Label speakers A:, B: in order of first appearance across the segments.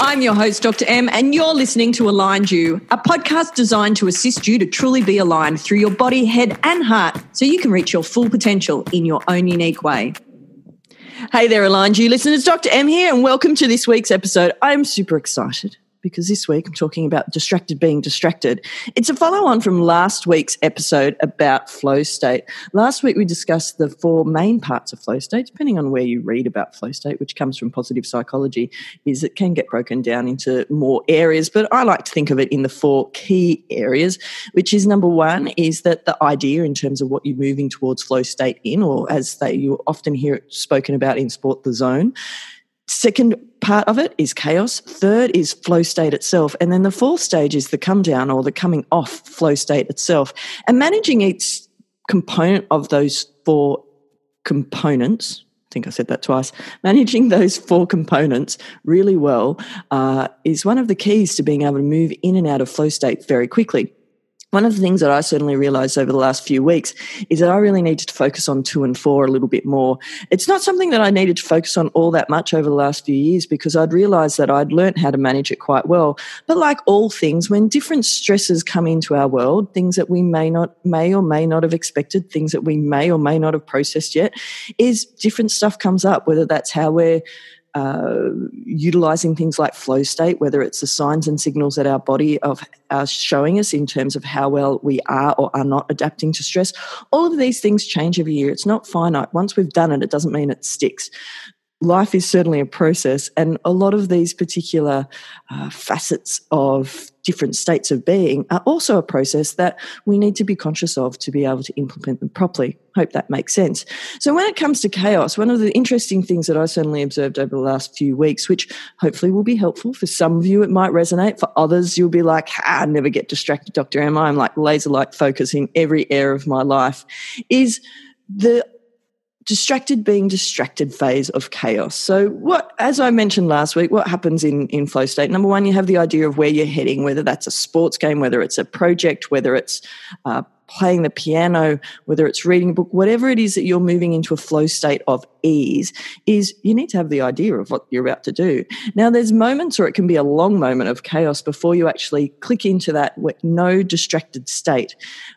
A: I'm your host, Dr. M, and you're listening to Aligned U, a podcast designed to assist you to truly be aligned through your body, head, and heart so you can reach your full potential in your own unique way. Hey there, Aligned U listeners, Dr. M here, and welcome to this week's episode. I'm super excited because this week I'm talking about distracted being distracted. It's a follow on from last week's episode about flow state. Last week we discussed the four main parts of flow state, depending on where you read about flow state, which comes from positive psychology, is it can get broken down into more areas, but I like to think of it in the four key areas, which is number one is that the idea in terms of what you're moving towards flow state in, or as they you often hear it spoken about in sport, the zone. Second part of it is chaos. Third is flow state itself. And then the fourth stage is the come down or the coming off flow state itself. And managing each component of those four components, I think I said that twice, managing those four components really well uh, is one of the keys to being able to move in and out of flow state very quickly one of the things that I certainly realized over the last few weeks is that I really needed to focus on two and four a little bit more. It's not something that I needed to focus on all that much over the last few years because I'd realized that I'd learned how to manage it quite well. But like all things, when different stresses come into our world, things that we may not, may or may not have expected, things that we may or may not have processed yet, is different stuff comes up, whether that's how we're uh, utilizing things like flow state, whether it's the signs and signals that our body of are showing us in terms of how well we are or are not adapting to stress. All of these things change every year. It's not finite. Once we've done it, it doesn't mean it sticks life is certainly a process, and a lot of these particular uh, facets of different states of being are also a process that we need to be conscious of to be able to implement them properly. Hope that makes sense. So, when it comes to chaos, one of the interesting things that I certainly observed over the last few weeks, which hopefully will be helpful for some of you, it might resonate. For others, you'll be like, I never get distracted, Dr. Emma. I'm like laser like focus in every area of my life, is the distracted being distracted phase of chaos. So what as I mentioned last week, what happens in in flow state? Number one, you have the idea of where you're heading, whether that's a sports game, whether it's a project, whether it's uh, playing the piano, whether it's reading a book, whatever it is that you're moving into a flow state of ease, is you need to have the idea of what you're about to do. Now, there's moments, or it can be a long moment of chaos before you actually click into that no distracted state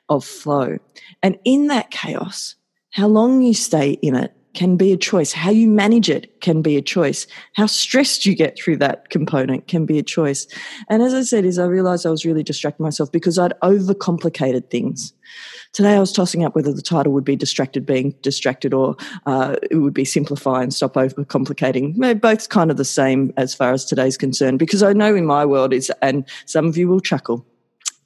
A: of flow. And in that chaos, how long you stay in it can be a choice. How you manage it can be a choice. How stressed you get through that component can be a choice. And as I said, is I realized I was really distracting myself because I'd overcomplicated things. Today I was tossing up whether the title would be distracted being distracted or uh, it would be simplify and stop overcomplicating. They're both kind of the same as far as today's concerned because I know in my world is, and some of you will chuckle,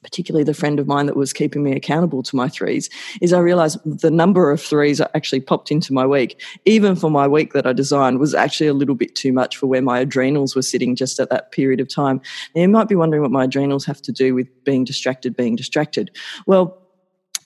A: particularly the friend of mine that was keeping me accountable to my threes, is I realized the number of threes actually popped into my week, even for my week that I designed, was actually a little bit too much for where my adrenals were sitting just at that period of time. Now, you might be wondering what my adrenals have to do with being distracted, being distracted. Well,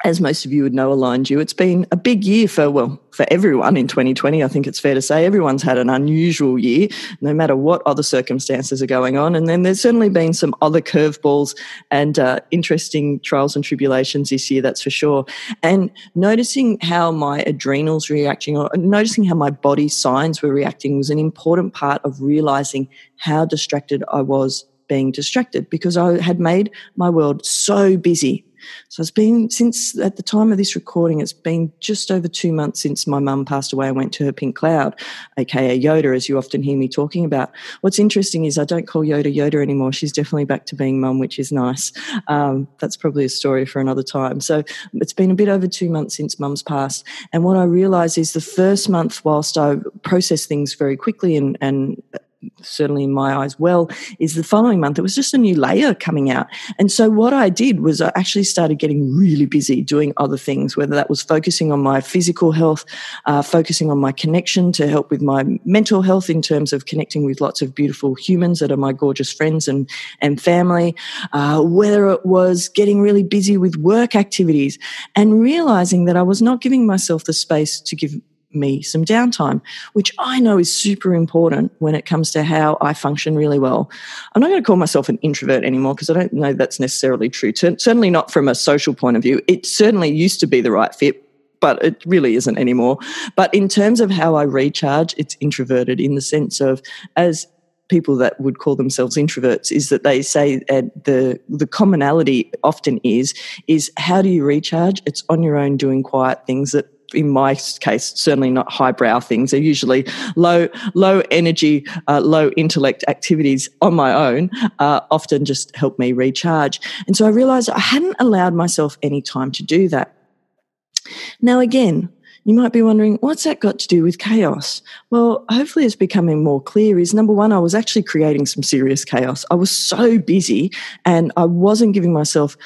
A: as most of you would know, aligned you, it's been a big year for, well, for everyone in 2020. I think it's fair to say everyone's had an unusual year, no matter what other circumstances are going on. And then there's certainly been some other curveballs and uh, interesting trials and tribulations this year, that's for sure. And noticing how my adrenals reacting or noticing how my body signs were reacting was an important part of realizing how distracted I was being distracted because I had made my world so busy so it's been since at the time of this recording, it's been just over two months since my mum passed away and went to her pink cloud, aka Yoda, as you often hear me talking about. What's interesting is I don't call Yoda Yoda anymore. She's definitely back to being mum, which is nice. Um, that's probably a story for another time. So it's been a bit over two months since mum's passed. And what I realised is the first month, whilst I processed things very quickly and, and certainly in my eyes well is the following month. It was just a new layer coming out. And so what i did was i actually started getting really busy doing other things whether that was focusing on my physical health uh, focusing on my connection to help with my mental health in terms of connecting with lots of beautiful humans that are my gorgeous friends and and family uh, whether it was getting really busy with work activities and realizing that i was not giving myself the space to give me some downtime, which I know is super important when it comes to how I function really well. I'm not going to call myself an introvert anymore because I don't know that's necessarily true. Certainly not from a social point of view. It certainly used to be the right fit, but it really isn't anymore. But in terms of how I recharge, it's introverted in the sense of as people that would call themselves introverts is that they say uh, the the commonality often is is how do you recharge? It's on your own doing quiet things that in my case, certainly not highbrow things. They're usually low, low energy, uh, low intellect activities on my own. Uh, often just help me recharge. And so I realized I hadn't allowed myself any time to do that. Now, again, you might be wondering, what's that got to do with chaos? Well, hopefully it's becoming more clear is number one, I was actually creating some serious chaos. I was so busy and I wasn't giving myself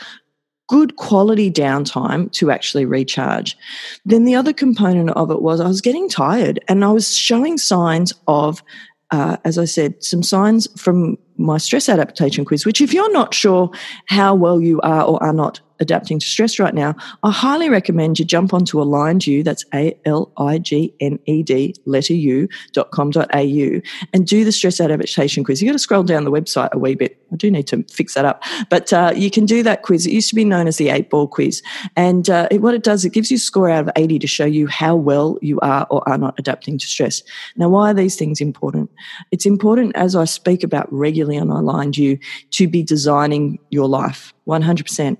A: good quality downtime to actually recharge. Then the other component of it was I was getting tired and I was showing signs of, uh, as I said, some signs from my stress adaptation quiz, which if you're not sure how well you are or are not adapting to stress right now, I highly recommend you jump onto Aligned U, that's A L I G N E D, letter U, dot com dot au, and do the stress adaptation quiz. You've got to scroll down the website a wee bit. I do need to fix that up. But uh, you can do that quiz. It used to be known as the eight ball quiz. And uh, it, what it does, it gives you a score out of 80 to show you how well you are or are not adapting to stress. Now, why are these things important? It's important, as I speak about regularly on Aligned U, to be designing your life 100%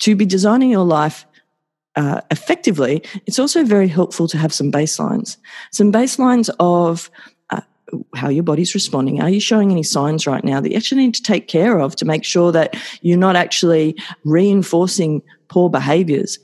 A: to be designing your life uh, effectively, it's also very helpful to have some baselines. Some baselines of uh, how your body's responding. Are you showing any signs right now that you actually need to take care of to make sure that you're not actually reinforcing poor behaviors?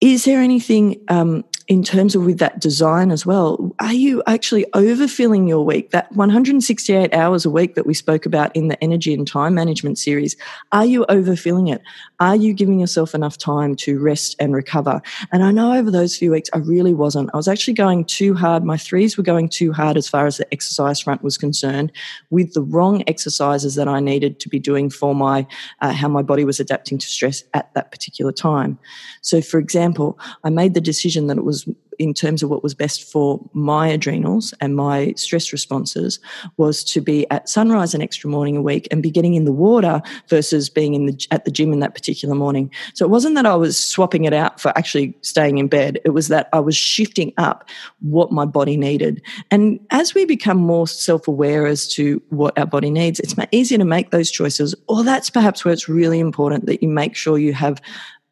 A: Is there anything um, in terms of with that design as well, are you actually overfilling your week? That 168 hours a week that we spoke about in the energy and time management series, are you overfilling it? Are you giving yourself enough time to rest and recover? And I know over those few weeks, I really wasn't. I was actually going too hard. My threes were going too hard as far as the exercise front was concerned with the wrong exercises that I needed to be doing for my, uh, how my body was adapting to stress at that particular time. So for example, I made the decision that it was was in terms of what was best for my adrenals and my stress responses was to be at sunrise an extra morning a week and be getting in the water versus being in the at the gym in that particular morning. So it wasn't that I was swapping it out for actually staying in bed. It was that I was shifting up what my body needed. And as we become more self-aware as to what our body needs, it's easier to make those choices. Or that's perhaps where it's really important that you make sure you have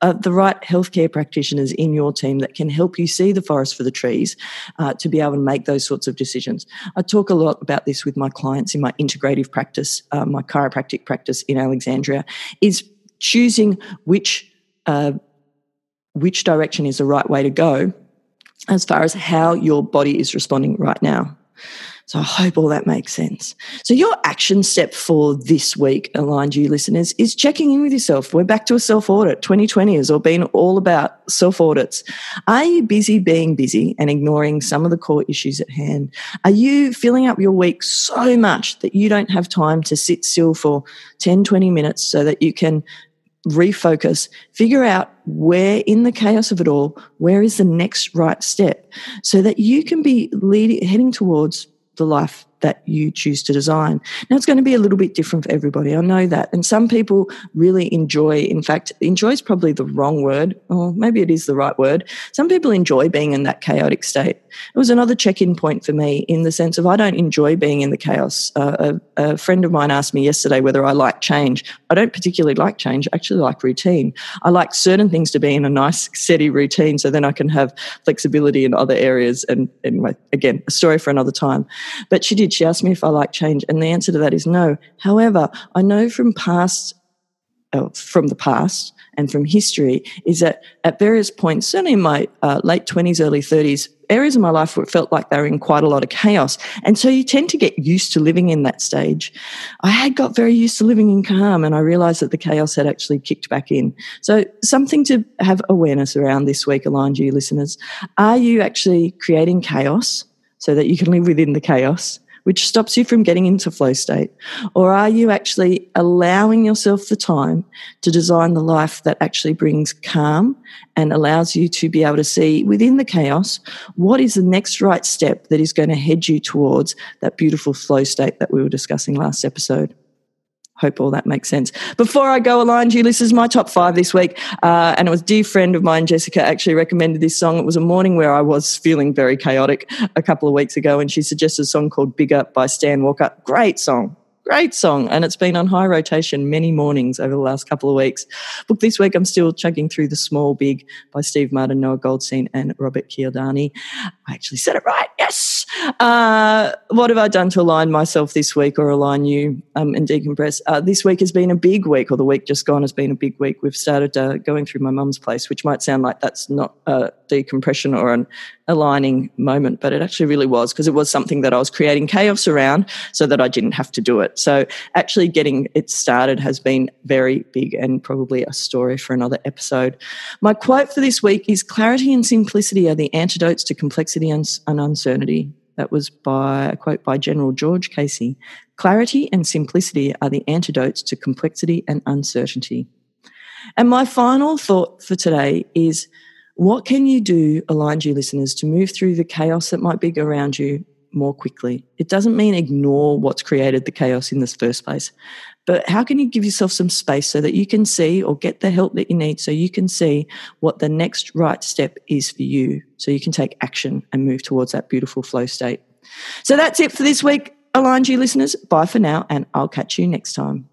A: uh, the right healthcare practitioners in your team that can help you see the forest for the trees uh, to be able to make those sorts of decisions. I talk a lot about this with my clients in my integrative practice, uh, my chiropractic practice in Alexandria, is choosing which uh, which direction is the right way to go as far as how your body is responding right now. So I hope all that makes sense. So your action step for this week, aligned you listeners, is checking in with yourself. We're back to a self audit. 2020 has all been all about self audits. Are you busy being busy and ignoring some of the core issues at hand? Are you filling up your week so much that you don't have time to sit still for 10, 20 minutes so that you can refocus, figure out where in the chaos of it all, where is the next right step so that you can be leading, heading towards the life that you choose to design. Now, it's going to be a little bit different for everybody. I know that. And some people really enjoy, in fact, enjoy is probably the wrong word, or maybe it is the right word. Some people enjoy being in that chaotic state. It was another check in point for me in the sense of I don't enjoy being in the chaos. Uh, a, a friend of mine asked me yesterday whether I like change. I don't particularly like change, I actually like routine. I like certain things to be in a nice, steady routine so then I can have flexibility in other areas. And, and again, a story for another time. But she did. She asked me if I like change, and the answer to that is no. However, I know from past, uh, from the past and from history, is that at various points, certainly in my uh, late twenties, early thirties, areas of my life where it felt like they were in quite a lot of chaos. And so you tend to get used to living in that stage. I had got very used to living in calm and I realized that the chaos had actually kicked back in. So something to have awareness around this week, aligned you listeners. Are you actually creating chaos so that you can live within the chaos? Which stops you from getting into flow state? Or are you actually allowing yourself the time to design the life that actually brings calm and allows you to be able to see within the chaos what is the next right step that is going to head you towards that beautiful flow state that we were discussing last episode? Hope all that makes sense. Before I go, Aligned U, this is my top five this week. Uh, and it was a dear friend of mine, Jessica, actually recommended this song. It was a morning where I was feeling very chaotic a couple of weeks ago, and she suggested a song called Bigger by Stan Walker. Great song. Great song, and it's been on high rotation many mornings over the last couple of weeks. Book this week, I'm still chugging through The Small Big by Steve Martin, Noah Goldstein, and Robert Cialdini. I actually said it right. Yes. Uh, what have I done to align myself this week or align you um, and decompress? Uh, this week has been a big week, or the week just gone has been a big week. We've started uh, going through my mum's place, which might sound like that's not a decompression or an aligning moment, but it actually really was because it was something that I was creating chaos around so that I didn't have to do it. So actually getting it started has been very big and probably a story for another episode. My quote for this week is clarity and simplicity are the antidotes to complexity and uncertainty. That was by a quote by General George Casey. Clarity and simplicity are the antidotes to complexity and uncertainty. And my final thought for today is what can you do, aligned you listeners, to move through the chaos that might be around you more quickly? It doesn't mean ignore what's created the chaos in this first place, but how can you give yourself some space so that you can see or get the help that you need so you can see what the next right step is for you so you can take action and move towards that beautiful flow state? So that's it for this week, aligned you listeners. Bye for now, and I'll catch you next time.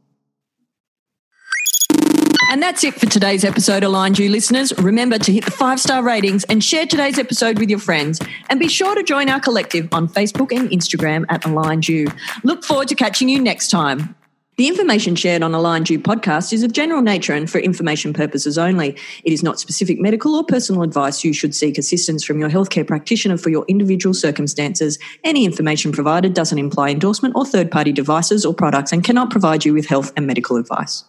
A: And that's it for today's episode, Aligned U listeners. Remember to hit the five star ratings and share today's episode with your friends. And be sure to join our collective on Facebook and Instagram at Aligned U. Look forward to catching you next time. The information shared on Aligned U podcast is of general nature and for information purposes only. It is not specific medical or personal advice. You should seek assistance from your healthcare practitioner for your individual circumstances. Any information provided doesn't imply endorsement or third party devices or products and cannot provide you with health and medical advice.